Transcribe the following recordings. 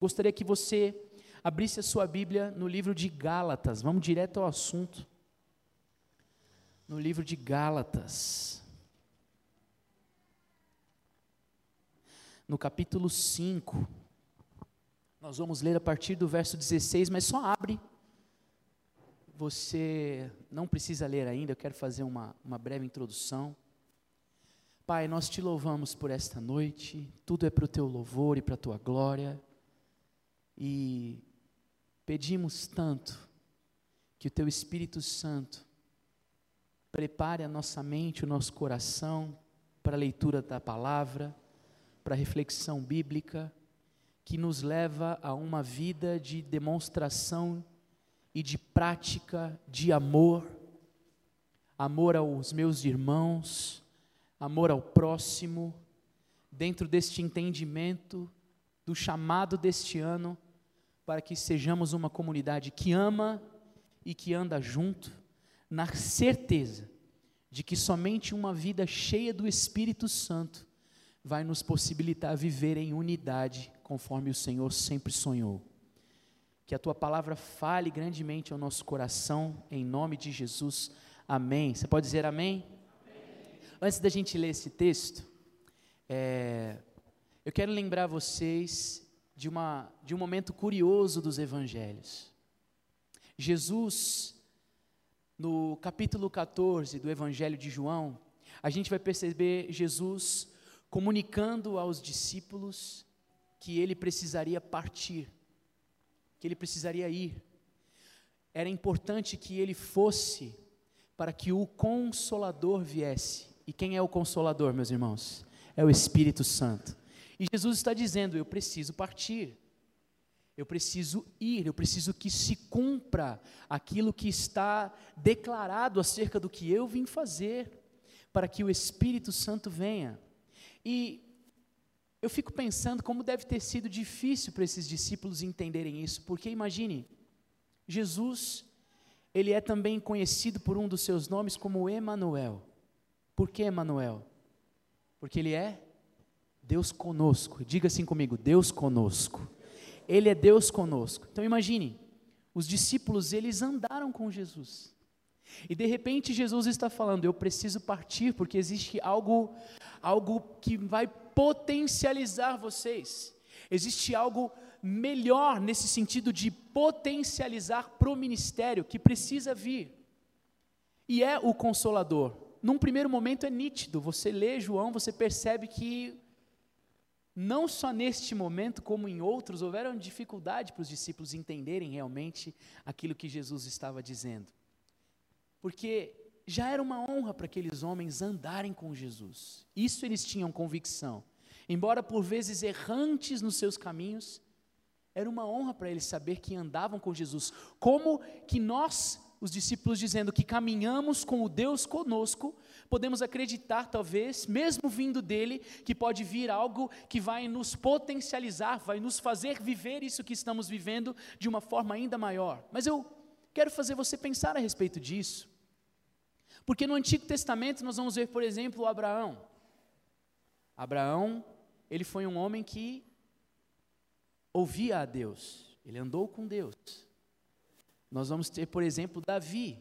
Gostaria que você abrisse a sua Bíblia no livro de Gálatas, vamos direto ao assunto. No livro de Gálatas, no capítulo 5, nós vamos ler a partir do verso 16, mas só abre. Você não precisa ler ainda, eu quero fazer uma, uma breve introdução. Pai, nós te louvamos por esta noite, tudo é para o teu louvor e para a tua glória, e pedimos tanto que o teu Espírito Santo prepare a nossa mente, o nosso coração para a leitura da palavra, para a reflexão bíblica, que nos leva a uma vida de demonstração e de prática de amor, amor aos meus irmãos, amor ao próximo, dentro deste entendimento do chamado deste ano, para que sejamos uma comunidade que ama e que anda junto, na certeza de que somente uma vida cheia do Espírito Santo vai nos possibilitar viver em unidade, conforme o Senhor sempre sonhou. Que a tua palavra fale grandemente ao nosso coração, em nome de Jesus. Amém. Você pode dizer amém? Antes da gente ler esse texto, é, eu quero lembrar vocês de, uma, de um momento curioso dos evangelhos. Jesus, no capítulo 14 do Evangelho de João, a gente vai perceber Jesus comunicando aos discípulos que ele precisaria partir, que ele precisaria ir. Era importante que ele fosse para que o Consolador viesse. E quem é o consolador, meus irmãos? É o Espírito Santo. E Jesus está dizendo: Eu preciso partir. Eu preciso ir, eu preciso que se cumpra aquilo que está declarado acerca do que eu vim fazer, para que o Espírito Santo venha. E eu fico pensando como deve ter sido difícil para esses discípulos entenderem isso, porque imagine, Jesus, ele é também conhecido por um dos seus nomes como Emanuel. Por que Emanuel? Porque ele é Deus conosco. Diga assim comigo, Deus conosco. Ele é Deus conosco. Então imagine, os discípulos, eles andaram com Jesus. E de repente Jesus está falando, eu preciso partir porque existe algo algo que vai potencializar vocês. Existe algo melhor nesse sentido de potencializar para o ministério que precisa vir. E é o consolador num primeiro momento é nítido, você lê João, você percebe que não só neste momento, como em outros, houveram dificuldade para os discípulos entenderem realmente aquilo que Jesus estava dizendo. Porque já era uma honra para aqueles homens andarem com Jesus. Isso eles tinham convicção. Embora por vezes errantes nos seus caminhos, era uma honra para eles saber que andavam com Jesus. Como que nós os discípulos dizendo que caminhamos com o Deus conosco, podemos acreditar, talvez, mesmo vindo dele, que pode vir algo que vai nos potencializar, vai nos fazer viver isso que estamos vivendo de uma forma ainda maior. Mas eu quero fazer você pensar a respeito disso, porque no Antigo Testamento nós vamos ver, por exemplo, Abraão. Abraão, ele foi um homem que ouvia a Deus, ele andou com Deus. Nós vamos ter, por exemplo, Davi.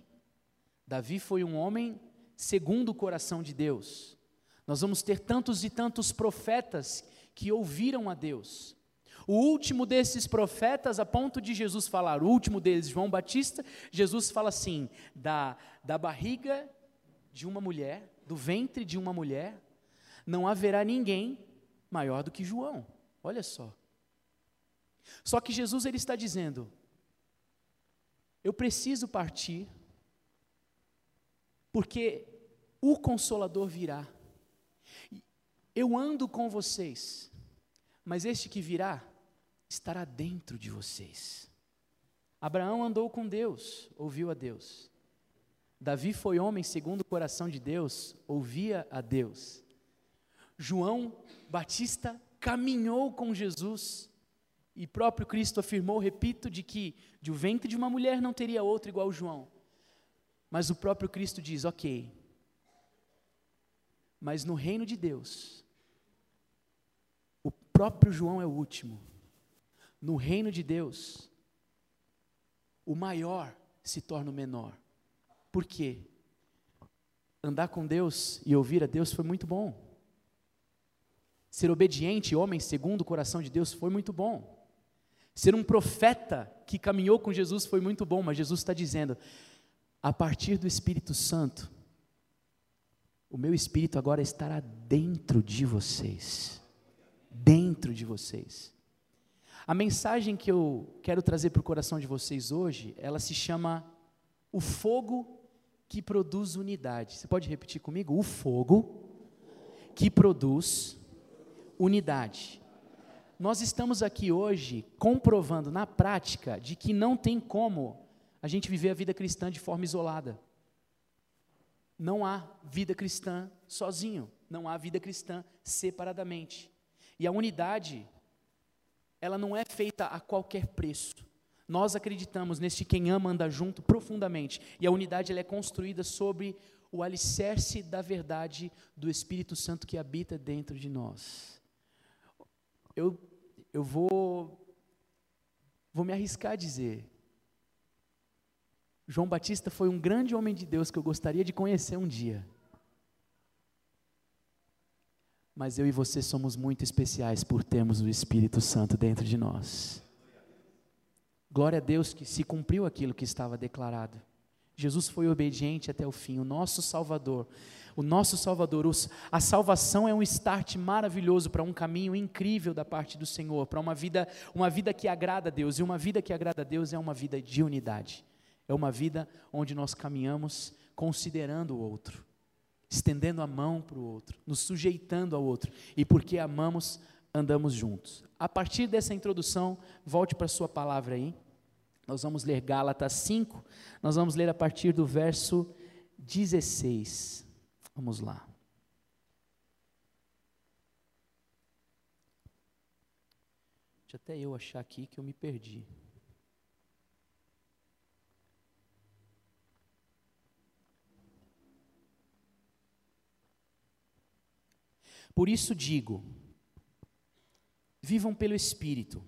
Davi foi um homem segundo o coração de Deus. Nós vamos ter tantos e tantos profetas que ouviram a Deus. O último desses profetas, a ponto de Jesus falar, o último deles, João Batista, Jesus fala assim: da, da barriga de uma mulher, do ventre de uma mulher, não haverá ninguém maior do que João. Olha só. Só que Jesus ele está dizendo: eu preciso partir, porque o Consolador virá. Eu ando com vocês, mas este que virá estará dentro de vocês. Abraão andou com Deus, ouviu a Deus. Davi foi homem segundo o coração de Deus, ouvia a Deus. João Batista caminhou com Jesus, e próprio Cristo afirmou, repito, de que de o ventre de uma mulher não teria outro igual João. Mas o próprio Cristo diz: ok, mas no reino de Deus, o próprio João é o último. No reino de Deus, o maior se torna o menor. Por quê? Andar com Deus e ouvir a Deus foi muito bom. Ser obediente, homem segundo o coração de Deus, foi muito bom. Ser um profeta que caminhou com Jesus foi muito bom, mas Jesus está dizendo: a partir do Espírito Santo, o meu Espírito agora estará dentro de vocês. Dentro de vocês. A mensagem que eu quero trazer para o coração de vocês hoje, ela se chama O Fogo que Produz Unidade. Você pode repetir comigo? O fogo que produz unidade nós estamos aqui hoje comprovando na prática de que não tem como a gente viver a vida cristã de forma isolada. Não há vida cristã sozinho, não há vida cristã separadamente. E a unidade, ela não é feita a qualquer preço. Nós acreditamos neste quem ama anda junto profundamente, e a unidade ela é construída sobre o alicerce da verdade do Espírito Santo que habita dentro de nós. Eu eu vou, vou me arriscar a dizer. João Batista foi um grande homem de Deus que eu gostaria de conhecer um dia. Mas eu e você somos muito especiais por termos o Espírito Santo dentro de nós. Glória a Deus que se cumpriu aquilo que estava declarado. Jesus foi obediente até o fim, o nosso Salvador o nosso Salvador. A salvação é um start maravilhoso para um caminho incrível da parte do Senhor, para uma vida, uma vida que agrada a Deus. E uma vida que agrada a Deus é uma vida de unidade. É uma vida onde nós caminhamos considerando o outro, estendendo a mão para o outro, nos sujeitando ao outro. E porque amamos, andamos juntos. A partir dessa introdução, volte para a sua palavra aí. Nós vamos ler Gálatas 5, nós vamos ler a partir do verso 16. Vamos lá. Deixa até eu achar aqui que eu me perdi. Por isso digo: vivam pelo Espírito,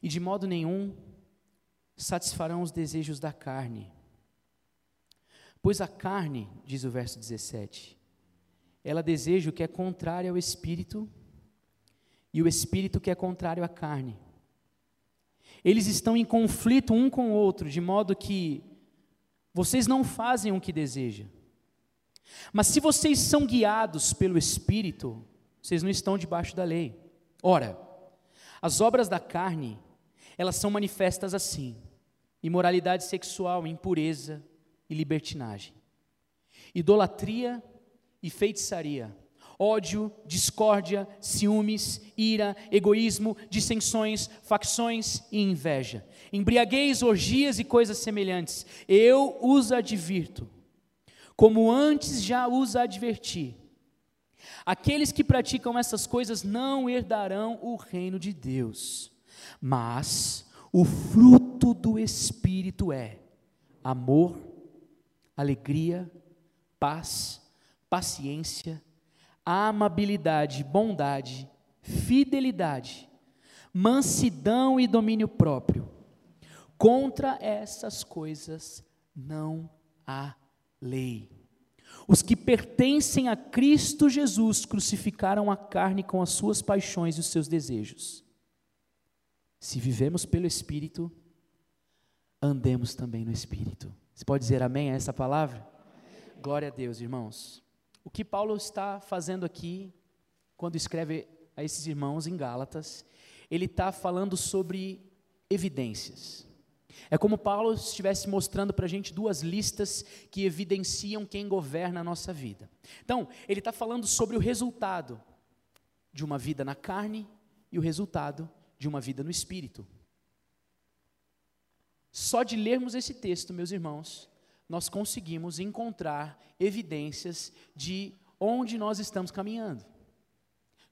e de modo nenhum satisfarão os desejos da carne Pois a carne, diz o verso 17, ela deseja o que é contrário ao espírito e o espírito que é contrário à carne. Eles estão em conflito um com o outro, de modo que vocês não fazem o que desejam. Mas se vocês são guiados pelo espírito, vocês não estão debaixo da lei. Ora, as obras da carne, elas são manifestas assim: imoralidade sexual, impureza, e libertinagem, idolatria e feitiçaria, ódio, discórdia, ciúmes, ira, egoísmo, dissensões, facções e inveja, embriaguez, orgias e coisas semelhantes. Eu os advirto, como antes já os adverti. Aqueles que praticam essas coisas não herdarão o reino de Deus, mas o fruto do Espírito é amor, alegria, paz, paciência, amabilidade, bondade, fidelidade, mansidão e domínio próprio. Contra essas coisas não há lei. Os que pertencem a Cristo Jesus crucificaram a carne com as suas paixões e os seus desejos. Se vivemos pelo Espírito, andemos também no Espírito. Você pode dizer amém a essa palavra? Amém. Glória a Deus, irmãos. O que Paulo está fazendo aqui, quando escreve a esses irmãos em Gálatas, ele está falando sobre evidências. É como Paulo estivesse mostrando para a gente duas listas que evidenciam quem governa a nossa vida. Então, ele está falando sobre o resultado de uma vida na carne e o resultado de uma vida no espírito. Só de lermos esse texto, meus irmãos, nós conseguimos encontrar evidências de onde nós estamos caminhando.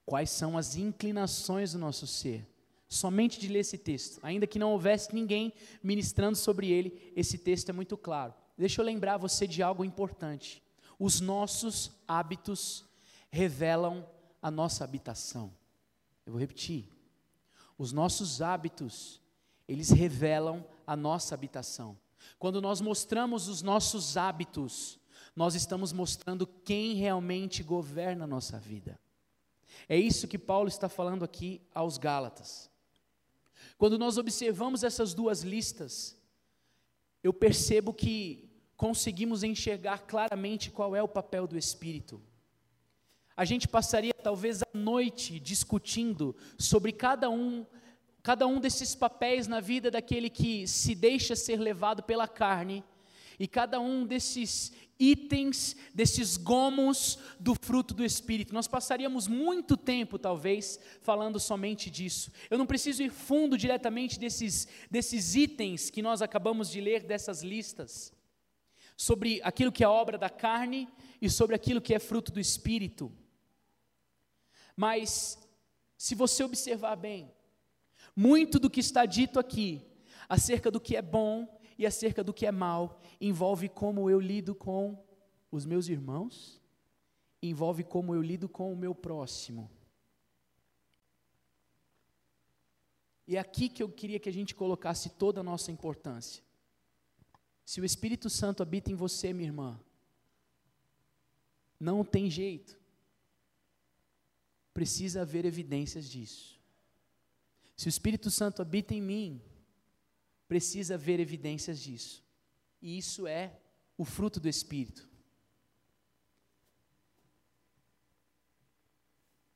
Quais são as inclinações do nosso ser? Somente de ler esse texto, ainda que não houvesse ninguém ministrando sobre ele, esse texto é muito claro. Deixa eu lembrar você de algo importante. Os nossos hábitos revelam a nossa habitação. Eu vou repetir. Os nossos hábitos, eles revelam a nossa habitação. Quando nós mostramos os nossos hábitos, nós estamos mostrando quem realmente governa a nossa vida. É isso que Paulo está falando aqui aos Gálatas. Quando nós observamos essas duas listas, eu percebo que conseguimos enxergar claramente qual é o papel do Espírito. A gente passaria talvez a noite discutindo sobre cada um cada um desses papéis na vida daquele que se deixa ser levado pela carne, e cada um desses itens, desses gomos do fruto do Espírito. Nós passaríamos muito tempo, talvez, falando somente disso. Eu não preciso ir fundo diretamente desses, desses itens que nós acabamos de ler, dessas listas, sobre aquilo que é obra da carne e sobre aquilo que é fruto do Espírito. Mas, se você observar bem, muito do que está dito aqui, acerca do que é bom e acerca do que é mal, envolve como eu lido com os meus irmãos, envolve como eu lido com o meu próximo. E é aqui que eu queria que a gente colocasse toda a nossa importância. Se o Espírito Santo habita em você, minha irmã, não tem jeito. Precisa haver evidências disso. Se o Espírito Santo habita em mim, precisa haver evidências disso. E isso é o fruto do Espírito.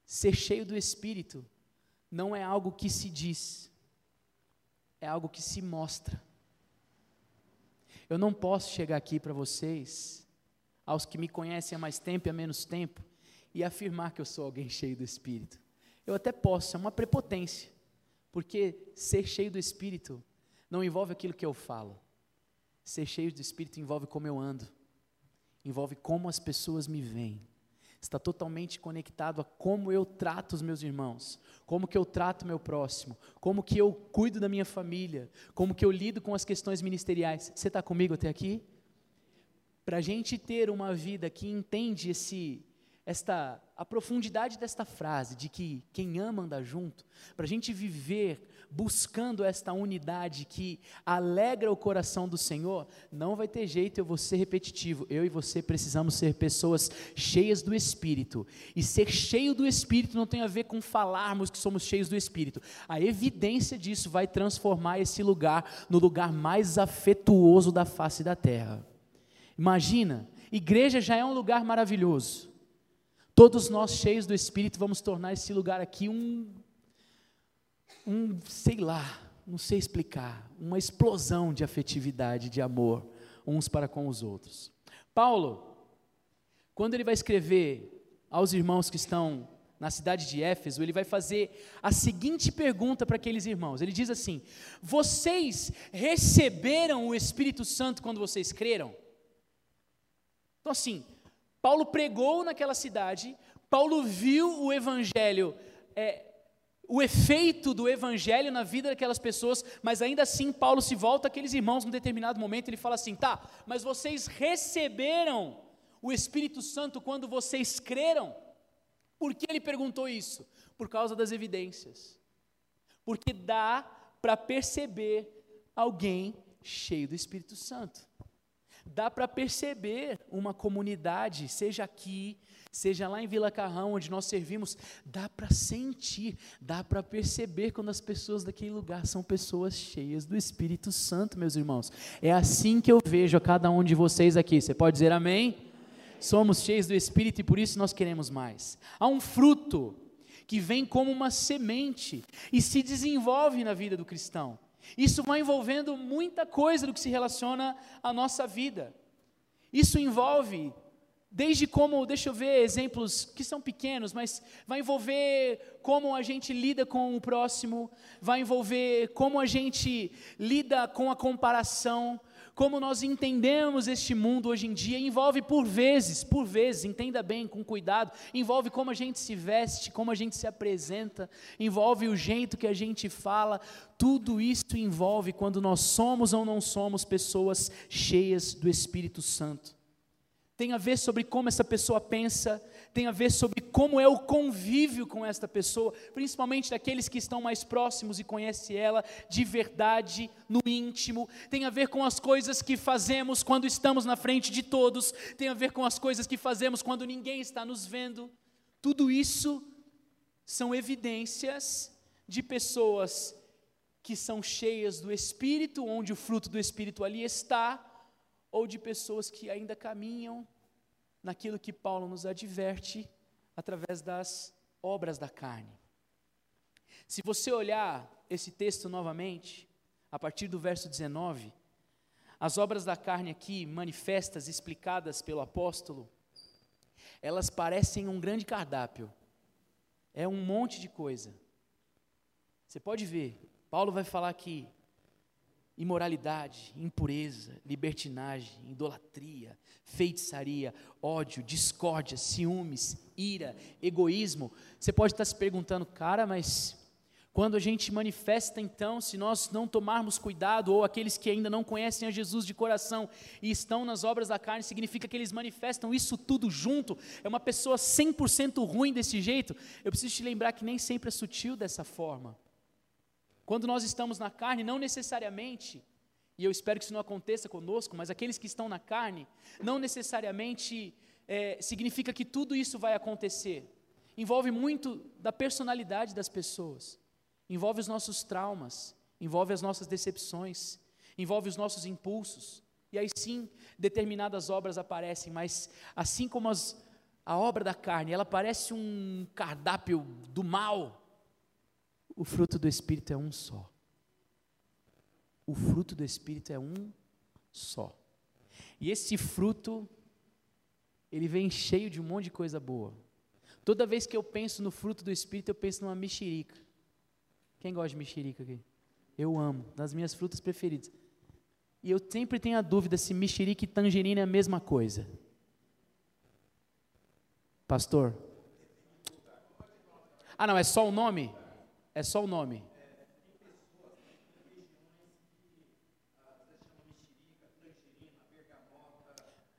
Ser cheio do Espírito não é algo que se diz, é algo que se mostra. Eu não posso chegar aqui para vocês, aos que me conhecem há mais tempo e há menos tempo, e afirmar que eu sou alguém cheio do Espírito. Eu até posso, é uma prepotência. Porque ser cheio do Espírito não envolve aquilo que eu falo. Ser cheio do Espírito envolve como eu ando, envolve como as pessoas me veem. Está totalmente conectado a como eu trato os meus irmãos, como que eu trato meu próximo, como que eu cuido da minha família, como que eu lido com as questões ministeriais. Você está comigo até aqui? Para a gente ter uma vida que entende esse esta a profundidade desta frase de que quem ama anda junto, para a gente viver buscando esta unidade que alegra o coração do Senhor, não vai ter jeito, eu vou ser repetitivo. Eu e você precisamos ser pessoas cheias do Espírito. E ser cheio do Espírito não tem a ver com falarmos que somos cheios do Espírito. A evidência disso vai transformar esse lugar no lugar mais afetuoso da face da terra. Imagina, igreja já é um lugar maravilhoso. Todos nós, cheios do Espírito, vamos tornar esse lugar aqui um, um, sei lá, não sei explicar, uma explosão de afetividade, de amor, uns para com os outros. Paulo, quando ele vai escrever aos irmãos que estão na cidade de Éfeso, ele vai fazer a seguinte pergunta para aqueles irmãos. Ele diz assim: Vocês receberam o Espírito Santo quando vocês creram? Então, assim, Paulo pregou naquela cidade, Paulo viu o evangelho, é, o efeito do evangelho na vida daquelas pessoas, mas ainda assim Paulo se volta àqueles irmãos num determinado momento, ele fala assim: tá, mas vocês receberam o Espírito Santo quando vocês creram? Por que ele perguntou isso? Por causa das evidências. Porque dá para perceber alguém cheio do Espírito Santo dá para perceber uma comunidade, seja aqui, seja lá em Vila Carrão, onde nós servimos, dá para sentir, dá para perceber quando as pessoas daquele lugar são pessoas cheias do Espírito Santo, meus irmãos. É assim que eu vejo a cada um de vocês aqui. Você pode dizer amém? Somos cheios do Espírito e por isso nós queremos mais. Há um fruto que vem como uma semente e se desenvolve na vida do cristão. Isso vai envolvendo muita coisa do que se relaciona à nossa vida. Isso envolve, desde como, deixa eu ver exemplos que são pequenos, mas vai envolver como a gente lida com o próximo, vai envolver como a gente lida com a comparação, como nós entendemos este mundo hoje em dia, envolve por vezes, por vezes, entenda bem, com cuidado, envolve como a gente se veste, como a gente se apresenta, envolve o jeito que a gente fala, tudo isso envolve quando nós somos ou não somos pessoas cheias do Espírito Santo. Tem a ver sobre como essa pessoa pensa, tem a ver sobre como é o convívio com esta pessoa, principalmente daqueles que estão mais próximos e conhecem ela de verdade, no íntimo, tem a ver com as coisas que fazemos quando estamos na frente de todos, tem a ver com as coisas que fazemos quando ninguém está nos vendo. Tudo isso são evidências de pessoas que são cheias do Espírito, onde o fruto do Espírito ali está, ou de pessoas que ainda caminham naquilo que Paulo nos adverte através das obras da carne. Se você olhar esse texto novamente, a partir do verso 19, as obras da carne aqui, manifestas, explicadas pelo apóstolo, elas parecem um grande cardápio. É um monte de coisa. Você pode ver, Paulo vai falar aqui imoralidade, impureza, libertinagem, idolatria, feitiçaria, ódio, discórdia, ciúmes, ira, egoísmo. Você pode estar se perguntando, cara, mas quando a gente manifesta então, se nós não tomarmos cuidado, ou aqueles que ainda não conhecem a Jesus de coração e estão nas obras da carne, significa que eles manifestam isso tudo junto. É uma pessoa 100% ruim desse jeito. Eu preciso te lembrar que nem sempre é sutil dessa forma. Quando nós estamos na carne, não necessariamente, e eu espero que isso não aconteça conosco, mas aqueles que estão na carne, não necessariamente é, significa que tudo isso vai acontecer. Envolve muito da personalidade das pessoas, envolve os nossos traumas, envolve as nossas decepções, envolve os nossos impulsos. E aí sim, determinadas obras aparecem, mas assim como as, a obra da carne, ela parece um cardápio do mal, o fruto do Espírito é um só. O fruto do Espírito é um só. E esse fruto, ele vem cheio de um monte de coisa boa. Toda vez que eu penso no fruto do Espírito, eu penso numa mexerica. Quem gosta de mexerica aqui? Eu amo, das minhas frutas preferidas. E eu sempre tenho a dúvida se mexerica e tangerina é a mesma coisa. Pastor? Ah, não, é só o nome? É só o nome.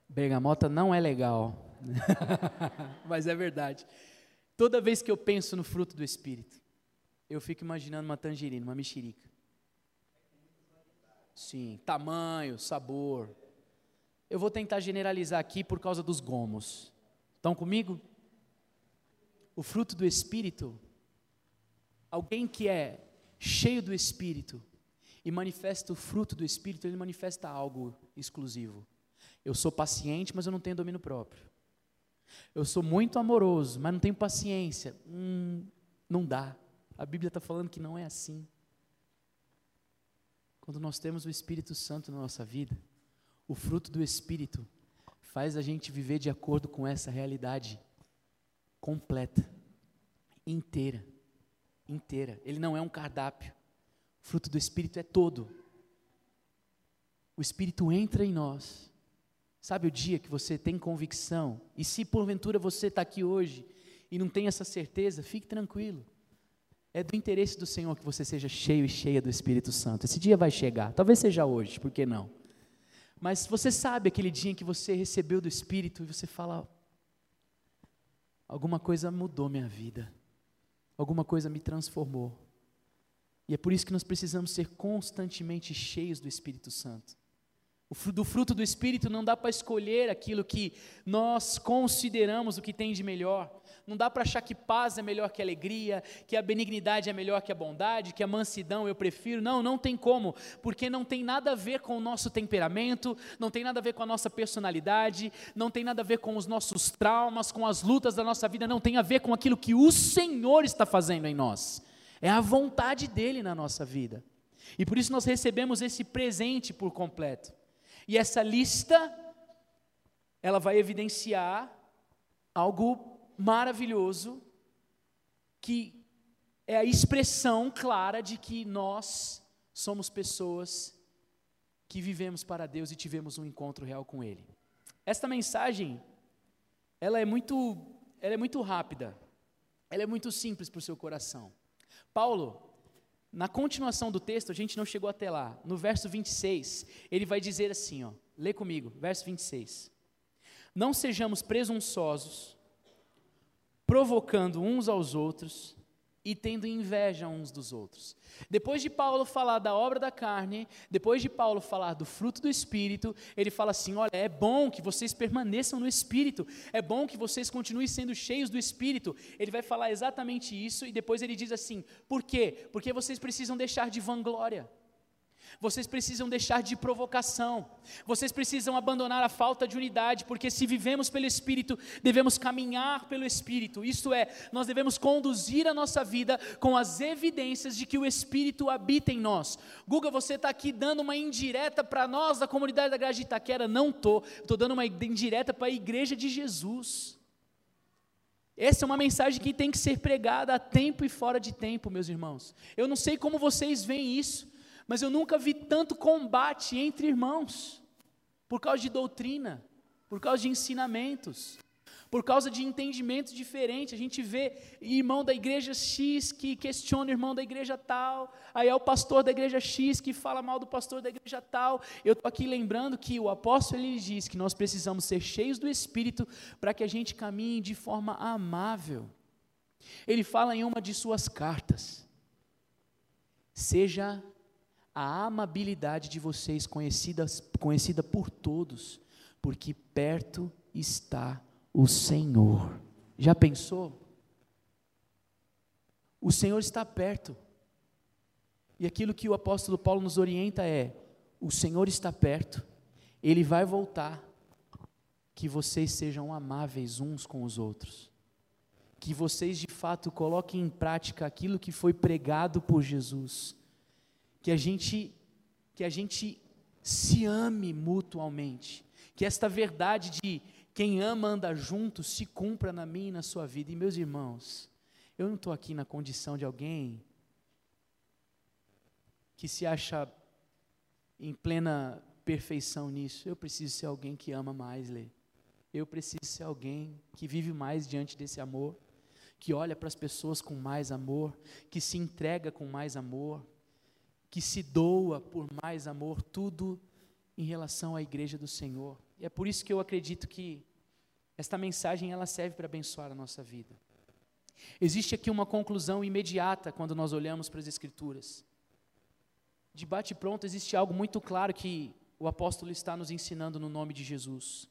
Bergamota não é legal, mas é verdade. Toda vez que eu penso no fruto do Espírito, eu fico imaginando uma tangerina, uma mexerica. Sim, tamanho, sabor. Eu vou tentar generalizar aqui por causa dos gomos. Estão comigo? O fruto do Espírito Alguém que é cheio do Espírito e manifesta o fruto do Espírito, ele manifesta algo exclusivo. Eu sou paciente, mas eu não tenho domínio próprio. Eu sou muito amoroso, mas não tenho paciência. Hum, não dá. A Bíblia está falando que não é assim. Quando nós temos o Espírito Santo na nossa vida, o fruto do Espírito faz a gente viver de acordo com essa realidade completa, inteira inteira. Ele não é um cardápio. O fruto do Espírito é todo. O Espírito entra em nós. Sabe o dia que você tem convicção? E se porventura você está aqui hoje e não tem essa certeza, fique tranquilo. É do interesse do Senhor que você seja cheio e cheia do Espírito Santo. Esse dia vai chegar. Talvez seja hoje, por que não? Mas você sabe aquele dia em que você recebeu do Espírito e você fala: alguma coisa mudou minha vida alguma coisa me transformou. E é por isso que nós precisamos ser constantemente cheios do Espírito Santo. Do fruto do Espírito não dá para escolher aquilo que nós consideramos o que tem de melhor. Não dá para achar que paz é melhor que alegria, que a benignidade é melhor que a bondade, que a mansidão eu prefiro. Não, não tem como, porque não tem nada a ver com o nosso temperamento, não tem nada a ver com a nossa personalidade, não tem nada a ver com os nossos traumas, com as lutas da nossa vida, não tem a ver com aquilo que o Senhor está fazendo em nós. É a vontade dele na nossa vida. E por isso nós recebemos esse presente por completo. E essa lista ela vai evidenciar algo maravilhoso que é a expressão clara de que nós somos pessoas que vivemos para Deus e tivemos um encontro real com Ele. Esta mensagem, ela é muito, ela é muito rápida, ela é muito simples para o seu coração. Paulo, na continuação do texto, a gente não chegou até lá, no verso 26, ele vai dizer assim, ó, lê comigo, verso 26. Não sejamos presunçosos, provocando uns aos outros e tendo inveja uns dos outros. Depois de Paulo falar da obra da carne, depois de Paulo falar do fruto do Espírito, ele fala assim: olha, é bom que vocês permaneçam no Espírito, é bom que vocês continuem sendo cheios do Espírito. Ele vai falar exatamente isso e depois ele diz assim: por quê? Porque vocês precisam deixar de vanglória. Vocês precisam deixar de provocação. Vocês precisam abandonar a falta de unidade, porque se vivemos pelo Espírito, devemos caminhar pelo Espírito. Isto é, nós devemos conduzir a nossa vida com as evidências de que o Espírito habita em nós. Guga, você está aqui dando uma indireta para nós da comunidade da Graça de Itaquera? Não estou. Estou dando uma indireta para a igreja de Jesus. Essa é uma mensagem que tem que ser pregada a tempo e fora de tempo, meus irmãos. Eu não sei como vocês veem isso mas eu nunca vi tanto combate entre irmãos, por causa de doutrina, por causa de ensinamentos, por causa de entendimentos diferentes. A gente vê irmão da igreja X que questiona o irmão da igreja tal, aí é o pastor da igreja X que fala mal do pastor da igreja tal. Eu estou aqui lembrando que o apóstolo ele diz que nós precisamos ser cheios do Espírito para que a gente caminhe de forma amável. Ele fala em uma de suas cartas: seja a amabilidade de vocês conhecida, conhecida por todos, porque perto está o Senhor. Já pensou? O Senhor está perto. E aquilo que o apóstolo Paulo nos orienta é: o Senhor está perto, ele vai voltar. Que vocês sejam amáveis uns com os outros. Que vocês de fato coloquem em prática aquilo que foi pregado por Jesus que a gente que a gente se ame mutualmente, que esta verdade de quem ama anda junto se cumpra na minha e na sua vida. E meus irmãos, eu não estou aqui na condição de alguém que se acha em plena perfeição nisso. Eu preciso ser alguém que ama mais, Lê. Eu preciso ser alguém que vive mais diante desse amor, que olha para as pessoas com mais amor, que se entrega com mais amor, que se doa por mais amor, tudo em relação à igreja do Senhor. E é por isso que eu acredito que esta mensagem ela serve para abençoar a nossa vida. Existe aqui uma conclusão imediata quando nós olhamos para as escrituras. De bate pronto existe algo muito claro que o apóstolo está nos ensinando no nome de Jesus.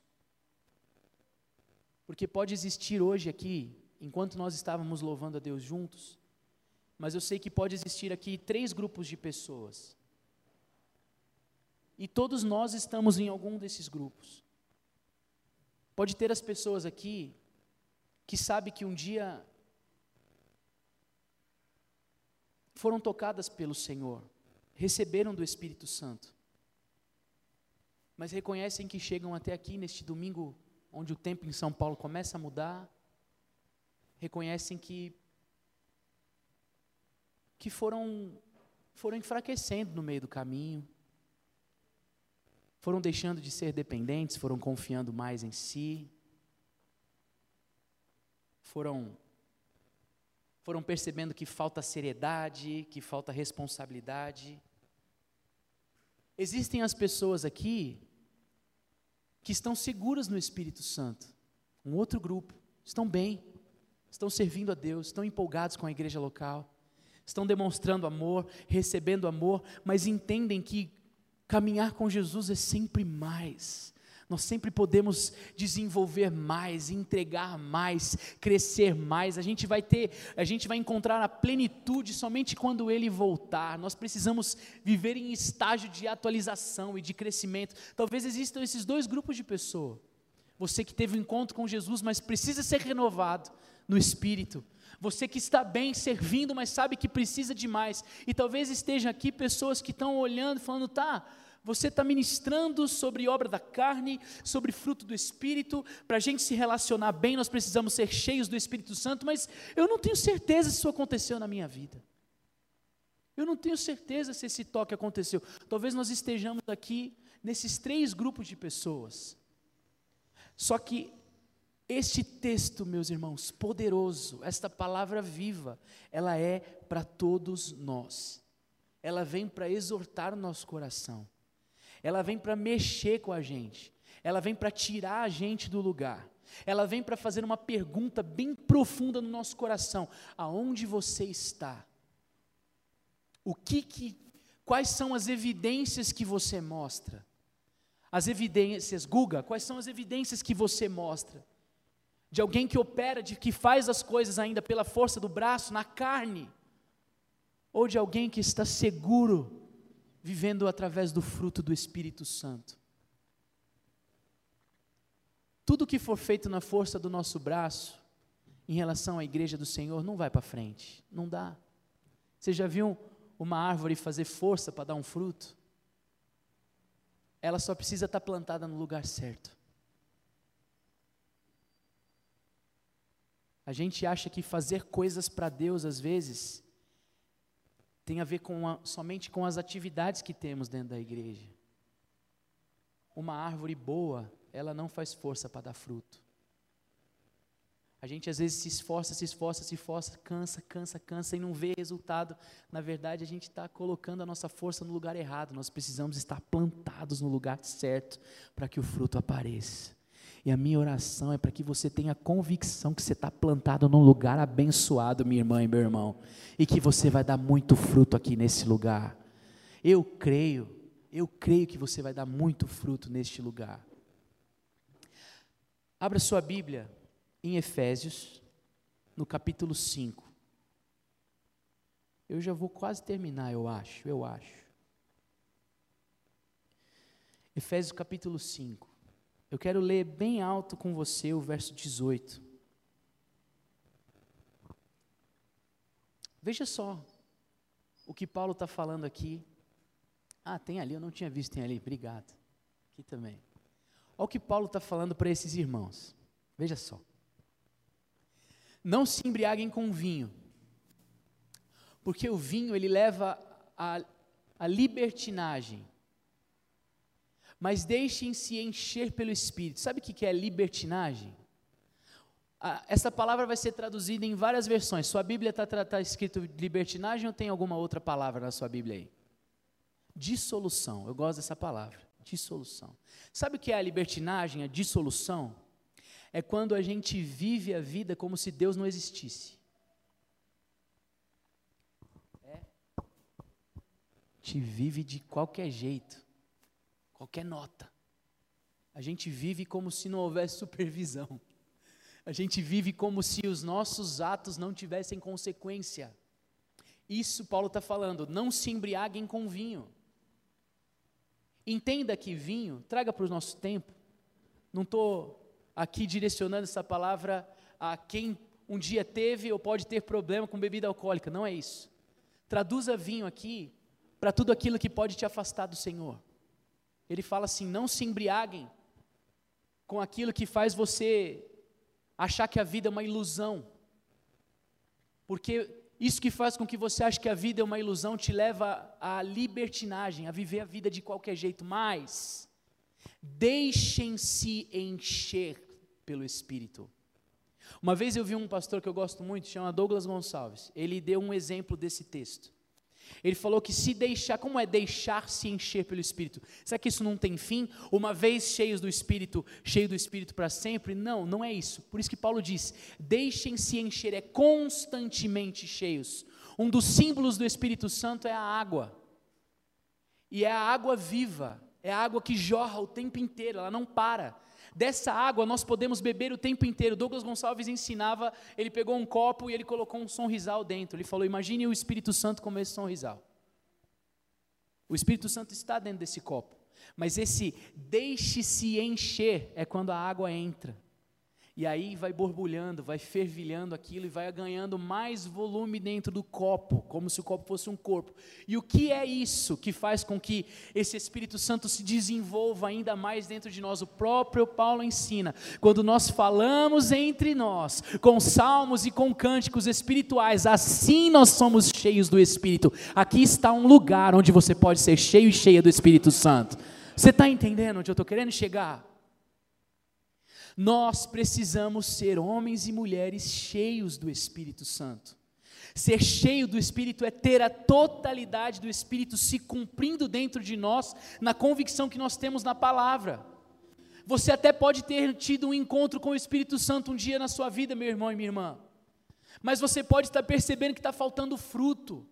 Porque pode existir hoje aqui, enquanto nós estávamos louvando a Deus juntos, mas eu sei que pode existir aqui três grupos de pessoas. E todos nós estamos em algum desses grupos. Pode ter as pessoas aqui que sabe que um dia foram tocadas pelo Senhor, receberam do Espírito Santo, mas reconhecem que chegam até aqui neste domingo, onde o tempo em São Paulo começa a mudar, reconhecem que que foram, foram enfraquecendo no meio do caminho, foram deixando de ser dependentes, foram confiando mais em si, foram, foram percebendo que falta seriedade, que falta responsabilidade. Existem as pessoas aqui que estão seguras no Espírito Santo, um outro grupo, estão bem, estão servindo a Deus, estão empolgados com a igreja local estão demonstrando amor, recebendo amor, mas entendem que caminhar com Jesus é sempre mais. Nós sempre podemos desenvolver mais, entregar mais, crescer mais. A gente vai ter, a gente vai encontrar a plenitude somente quando ele voltar. Nós precisamos viver em estágio de atualização e de crescimento. Talvez existam esses dois grupos de pessoas. Você que teve um encontro com Jesus, mas precisa ser renovado no espírito. Você que está bem servindo, mas sabe que precisa de mais. E talvez esteja aqui pessoas que estão olhando, falando, tá, você está ministrando sobre obra da carne, sobre fruto do Espírito. Para a gente se relacionar bem, nós precisamos ser cheios do Espírito Santo, mas eu não tenho certeza se isso aconteceu na minha vida. Eu não tenho certeza se esse toque aconteceu. Talvez nós estejamos aqui nesses três grupos de pessoas. Só que este texto, meus irmãos, poderoso, esta palavra viva, ela é para todos nós. Ela vem para exortar o nosso coração. Ela vem para mexer com a gente. Ela vem para tirar a gente do lugar. Ela vem para fazer uma pergunta bem profunda no nosso coração: aonde você está? O que que quais são as evidências que você mostra? As evidências, Guga, quais são as evidências que você mostra? De alguém que opera, de que faz as coisas ainda pela força do braço, na carne, ou de alguém que está seguro, vivendo através do fruto do Espírito Santo? Tudo que for feito na força do nosso braço, em relação à igreja do Senhor, não vai para frente, não dá. Você já viu uma árvore fazer força para dar um fruto? Ela só precisa estar plantada no lugar certo. A gente acha que fazer coisas para Deus, às vezes, tem a ver com a, somente com as atividades que temos dentro da igreja. Uma árvore boa, ela não faz força para dar fruto. A gente às vezes se esforça, se esforça, se esforça, cansa, cansa, cansa e não vê resultado. Na verdade, a gente está colocando a nossa força no lugar errado. Nós precisamos estar plantados no lugar certo para que o fruto apareça. E a minha oração é para que você tenha convicção que você está plantado num lugar abençoado, minha irmã e meu irmão, e que você vai dar muito fruto aqui nesse lugar. Eu creio, eu creio que você vai dar muito fruto neste lugar. Abra sua Bíblia em Efésios, no capítulo 5. Eu já vou quase terminar, eu acho, eu acho. Efésios capítulo 5. Eu quero ler bem alto com você o verso 18. Veja só o que Paulo está falando aqui. Ah, tem ali, eu não tinha visto, tem ali, obrigado. Aqui também. Olha o que Paulo está falando para esses irmãos. Veja só. Não se embriaguem com vinho, porque o vinho ele leva a libertinagem. Mas deixem-se encher pelo Espírito. Sabe o que é libertinagem? essa palavra vai ser traduzida em várias versões. Sua Bíblia está tá, tá escrito libertinagem ou tem alguma outra palavra na sua Bíblia aí? Dissolução. Eu gosto dessa palavra. Dissolução. Sabe o que é a libertinagem, a dissolução? É quando a gente vive a vida como se Deus não existisse. É. Te vive de qualquer jeito, qualquer nota. A gente vive como se não houvesse supervisão. A gente vive como se os nossos atos não tivessem consequência. Isso Paulo está falando. Não se embriaguem com vinho. Entenda que vinho, traga para o nosso tempo, não estou aqui direcionando essa palavra a quem um dia teve ou pode ter problema com bebida alcoólica, não é isso. Traduza vinho aqui para tudo aquilo que pode te afastar do Senhor. Ele fala assim: não se embriaguem com aquilo que faz você achar que a vida é uma ilusão, porque isso que faz com que você ache que a vida é uma ilusão te leva à libertinagem, a viver a vida de qualquer jeito. Mas deixem-se encher pelo Espírito. Uma vez eu vi um pastor que eu gosto muito, chama Douglas Gonçalves. Ele deu um exemplo desse texto. Ele falou que se deixar, como é deixar-se encher pelo Espírito? Será que isso não tem fim? Uma vez cheios do Espírito, cheio do Espírito para sempre? Não, não é isso. Por isso que Paulo diz: deixem-se encher, é constantemente cheios. Um dos símbolos do Espírito Santo é a água. E é a água viva, é a água que jorra o tempo inteiro, ela não para. Dessa água nós podemos beber o tempo inteiro. Douglas Gonçalves ensinava, ele pegou um copo e ele colocou um sonrisal dentro. Ele falou: Imagine o Espírito Santo como esse sonrisal. O Espírito Santo está dentro desse copo. Mas esse deixe-se encher é quando a água entra. E aí vai borbulhando, vai fervilhando aquilo e vai ganhando mais volume dentro do copo, como se o copo fosse um corpo. E o que é isso que faz com que esse Espírito Santo se desenvolva ainda mais dentro de nós? O próprio Paulo ensina. Quando nós falamos entre nós, com salmos e com cânticos espirituais, assim nós somos cheios do Espírito. Aqui está um lugar onde você pode ser cheio e cheia do Espírito Santo. Você está entendendo onde eu estou querendo chegar? Nós precisamos ser homens e mulheres cheios do Espírito Santo. Ser cheio do Espírito é ter a totalidade do Espírito se cumprindo dentro de nós, na convicção que nós temos na palavra. Você até pode ter tido um encontro com o Espírito Santo um dia na sua vida, meu irmão e minha irmã, mas você pode estar percebendo que está faltando fruto.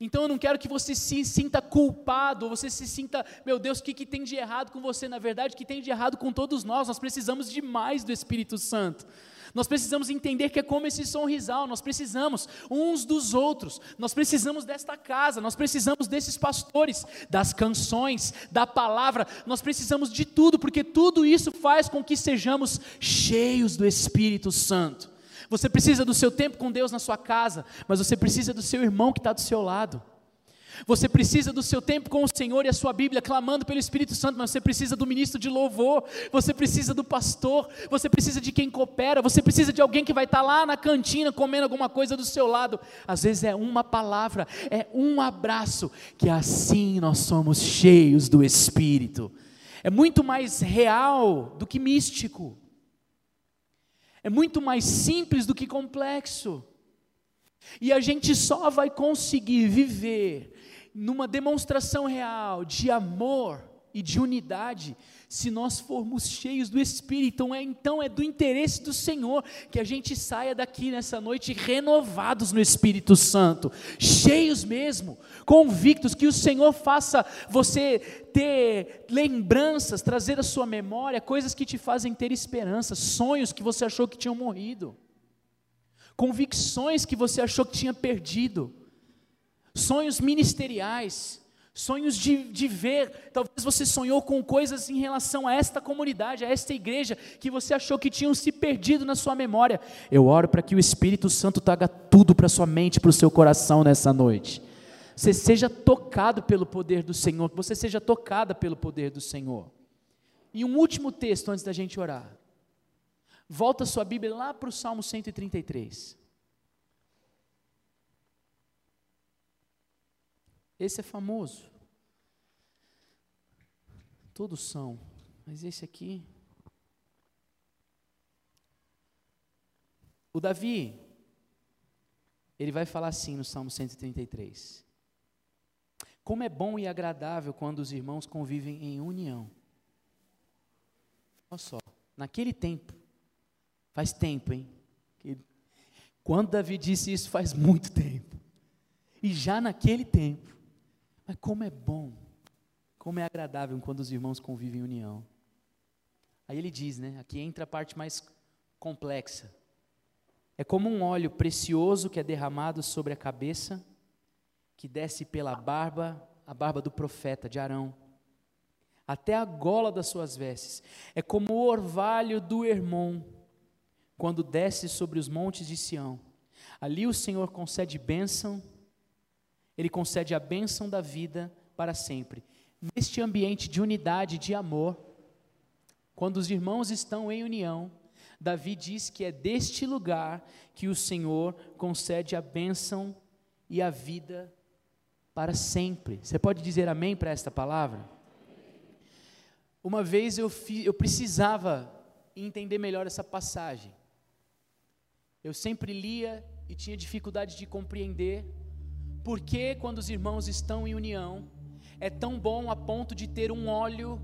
Então eu não quero que você se sinta culpado, você se sinta, meu Deus, o que, que tem de errado com você? Na verdade, o que tem de errado com todos nós? Nós precisamos de mais do Espírito Santo. Nós precisamos entender que é como esse sorrisal, nós precisamos uns dos outros, nós precisamos desta casa, nós precisamos desses pastores, das canções, da palavra, nós precisamos de tudo, porque tudo isso faz com que sejamos cheios do Espírito Santo. Você precisa do seu tempo com Deus na sua casa, mas você precisa do seu irmão que está do seu lado. Você precisa do seu tempo com o Senhor e a sua Bíblia, clamando pelo Espírito Santo, mas você precisa do ministro de louvor, você precisa do pastor, você precisa de quem coopera, você precisa de alguém que vai estar lá na cantina comendo alguma coisa do seu lado. Às vezes é uma palavra, é um abraço, que assim nós somos cheios do Espírito. É muito mais real do que místico, é muito mais simples do que complexo. E a gente só vai conseguir viver numa demonstração real de amor e de unidade, se nós formos cheios do Espírito. Então é, então é do interesse do Senhor que a gente saia daqui nessa noite renovados no Espírito Santo, cheios mesmo, convictos, que o Senhor faça você ter lembranças, trazer à sua memória coisas que te fazem ter esperança, sonhos que você achou que tinham morrido, convicções que você achou que tinha perdido sonhos ministeriais, sonhos de, de ver. Talvez você sonhou com coisas em relação a esta comunidade, a esta igreja, que você achou que tinham se perdido na sua memória. Eu oro para que o Espírito Santo traga tudo para sua mente, para o seu coração nessa noite. Você seja tocado pelo poder do Senhor, que você seja tocada pelo poder do Senhor. E um último texto antes da gente orar. Volta sua Bíblia lá para o Salmo 133. Esse é famoso. Todos são, mas esse aqui. O Davi, ele vai falar assim no Salmo 133. Como é bom e agradável quando os irmãos convivem em união. Olha só, naquele tempo, faz tempo, hein? Quando Davi disse isso, faz muito tempo. E já naquele tempo, mas como é bom, como é agradável quando os irmãos convivem em união. Aí ele diz, né? Aqui entra a parte mais complexa. É como um óleo precioso que é derramado sobre a cabeça, que desce pela barba, a barba do profeta de Arão, até a gola das suas vestes. É como o orvalho do Hermon, quando desce sobre os montes de Sião. Ali o Senhor concede bênção ele concede a bênção da vida para sempre. Neste ambiente de unidade, de amor, quando os irmãos estão em união, Davi diz que é deste lugar que o Senhor concede a bênção e a vida para sempre. Você pode dizer amém para esta palavra? Uma vez eu, fi, eu precisava entender melhor essa passagem. Eu sempre lia e tinha dificuldade de compreender porque quando os irmãos estão em união, é tão bom a ponto de ter um óleo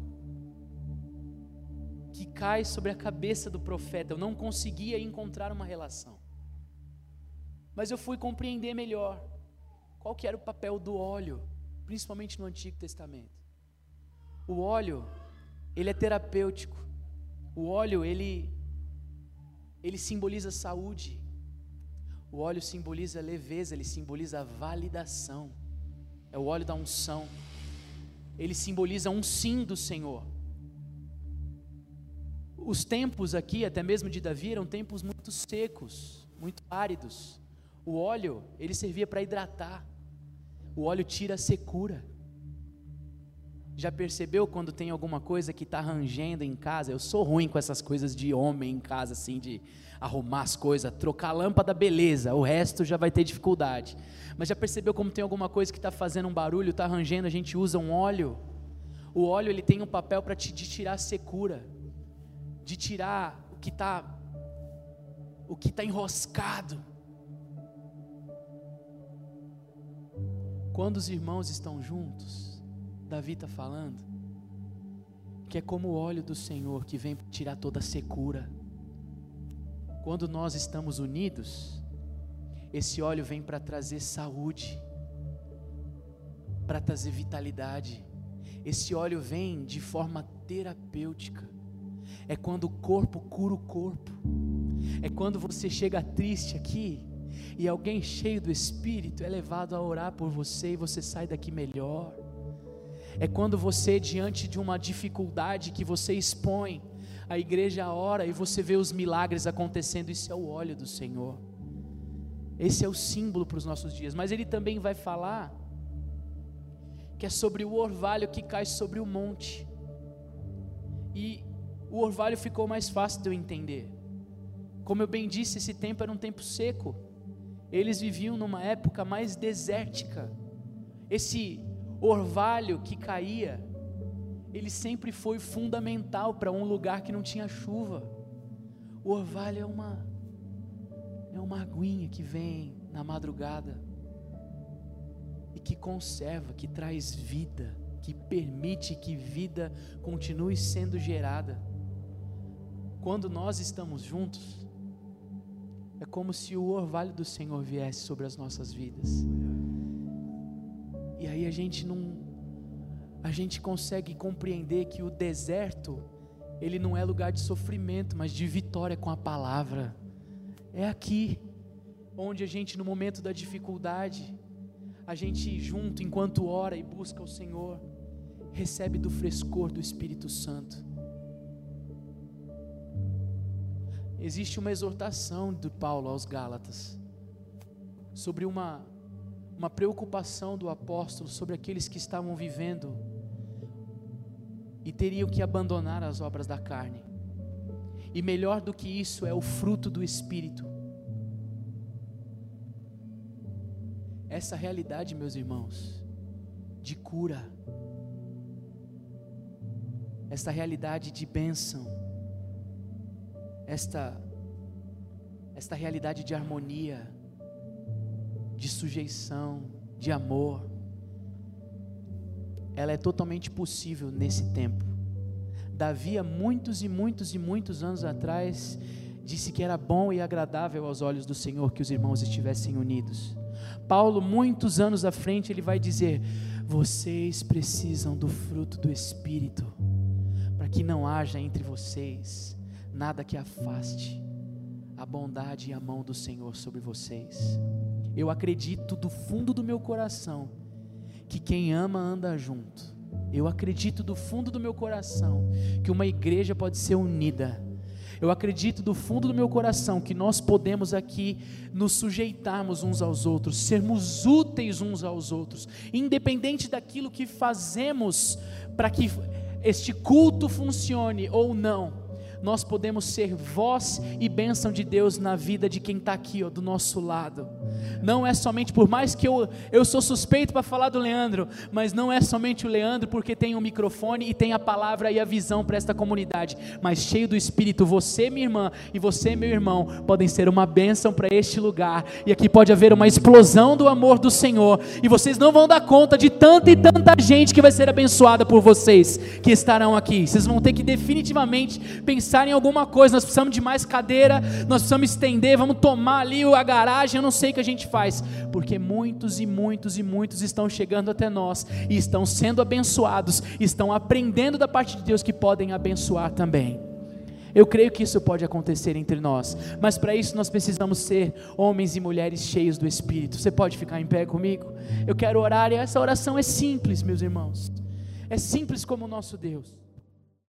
que cai sobre a cabeça do profeta. Eu não conseguia encontrar uma relação. Mas eu fui compreender melhor qual que era o papel do óleo, principalmente no Antigo Testamento. O óleo, ele é terapêutico. O óleo, ele ele simboliza saúde. O óleo simboliza leveza, ele simboliza validação. É o óleo da unção. Ele simboliza um sim do Senhor. Os tempos aqui, até mesmo de Davi, eram tempos muito secos, muito áridos. O óleo, ele servia para hidratar. O óleo tira a secura. Já percebeu quando tem alguma coisa que está rangendo em casa? Eu sou ruim com essas coisas de homem em casa, assim, de arrumar as coisas, trocar a lâmpada, beleza, o resto já vai ter dificuldade. Mas já percebeu como tem alguma coisa que está fazendo um barulho, está rangendo, a gente usa um óleo? O óleo ele tem um papel para te de tirar a secura, de tirar o que está o que está enroscado. Quando os irmãos estão juntos, Davi está falando que é como o óleo do Senhor que vem tirar toda a secura. Quando nós estamos unidos, esse óleo vem para trazer saúde, para trazer vitalidade. Esse óleo vem de forma terapêutica. É quando o corpo cura o corpo. É quando você chega triste aqui e alguém cheio do Espírito é levado a orar por você e você sai daqui melhor. É quando você, diante de uma dificuldade que você expõe, a igreja ora e você vê os milagres acontecendo. Isso é o óleo do Senhor. Esse é o símbolo para os nossos dias. Mas ele também vai falar que é sobre o orvalho que cai sobre o monte. E o orvalho ficou mais fácil de eu entender. Como eu bem disse, esse tempo era um tempo seco. Eles viviam numa época mais desértica. Esse orvalho que caía, ele sempre foi fundamental para um lugar que não tinha chuva. O orvalho é uma é uma aguinha que vem na madrugada e que conserva, que traz vida, que permite que vida continue sendo gerada. Quando nós estamos juntos, é como se o orvalho do Senhor viesse sobre as nossas vidas. E aí a gente não a gente consegue compreender que o deserto ele não é lugar de sofrimento, mas de vitória com a palavra. É aqui onde a gente no momento da dificuldade, a gente junto enquanto ora e busca o Senhor, recebe do frescor do Espírito Santo. Existe uma exortação de Paulo aos Gálatas sobre uma uma preocupação do apóstolo sobre aqueles que estavam vivendo e teriam que abandonar as obras da carne. E melhor do que isso é o fruto do Espírito. Essa realidade, meus irmãos, de cura, esta realidade de bênção, esta, esta realidade de harmonia, de sujeição, de amor, ela é totalmente possível nesse tempo. Davi, há muitos e muitos e muitos anos atrás, disse que era bom e agradável aos olhos do Senhor que os irmãos estivessem unidos. Paulo, muitos anos à frente, ele vai dizer: Vocês precisam do fruto do Espírito, para que não haja entre vocês nada que afaste a bondade e a mão do Senhor sobre vocês. Eu acredito do fundo do meu coração que quem ama anda junto. Eu acredito do fundo do meu coração que uma igreja pode ser unida. Eu acredito do fundo do meu coração que nós podemos aqui nos sujeitarmos uns aos outros, sermos úteis uns aos outros, independente daquilo que fazemos para que este culto funcione ou não nós podemos ser voz e bênção de Deus na vida de quem está aqui, ó, do nosso lado. Não é somente, por mais que eu, eu sou suspeito para falar do Leandro, mas não é somente o Leandro porque tem um microfone e tem a palavra e a visão para esta comunidade, mas cheio do Espírito, você, minha irmã, e você, meu irmão, podem ser uma bênção para este lugar, e aqui pode haver uma explosão do amor do Senhor, e vocês não vão dar conta de tanta e tanta gente que vai ser abençoada por vocês, que estarão aqui, vocês vão ter que definitivamente pensar pensar em alguma coisa, nós precisamos de mais cadeira, nós precisamos estender, vamos tomar ali a garagem, eu não sei o que a gente faz, porque muitos e muitos e muitos estão chegando até nós e estão sendo abençoados, estão aprendendo da parte de Deus que podem abençoar também. Eu creio que isso pode acontecer entre nós, mas para isso nós precisamos ser homens e mulheres cheios do Espírito. Você pode ficar em pé comigo? Eu quero orar e essa oração é simples, meus irmãos. É simples como o nosso Deus.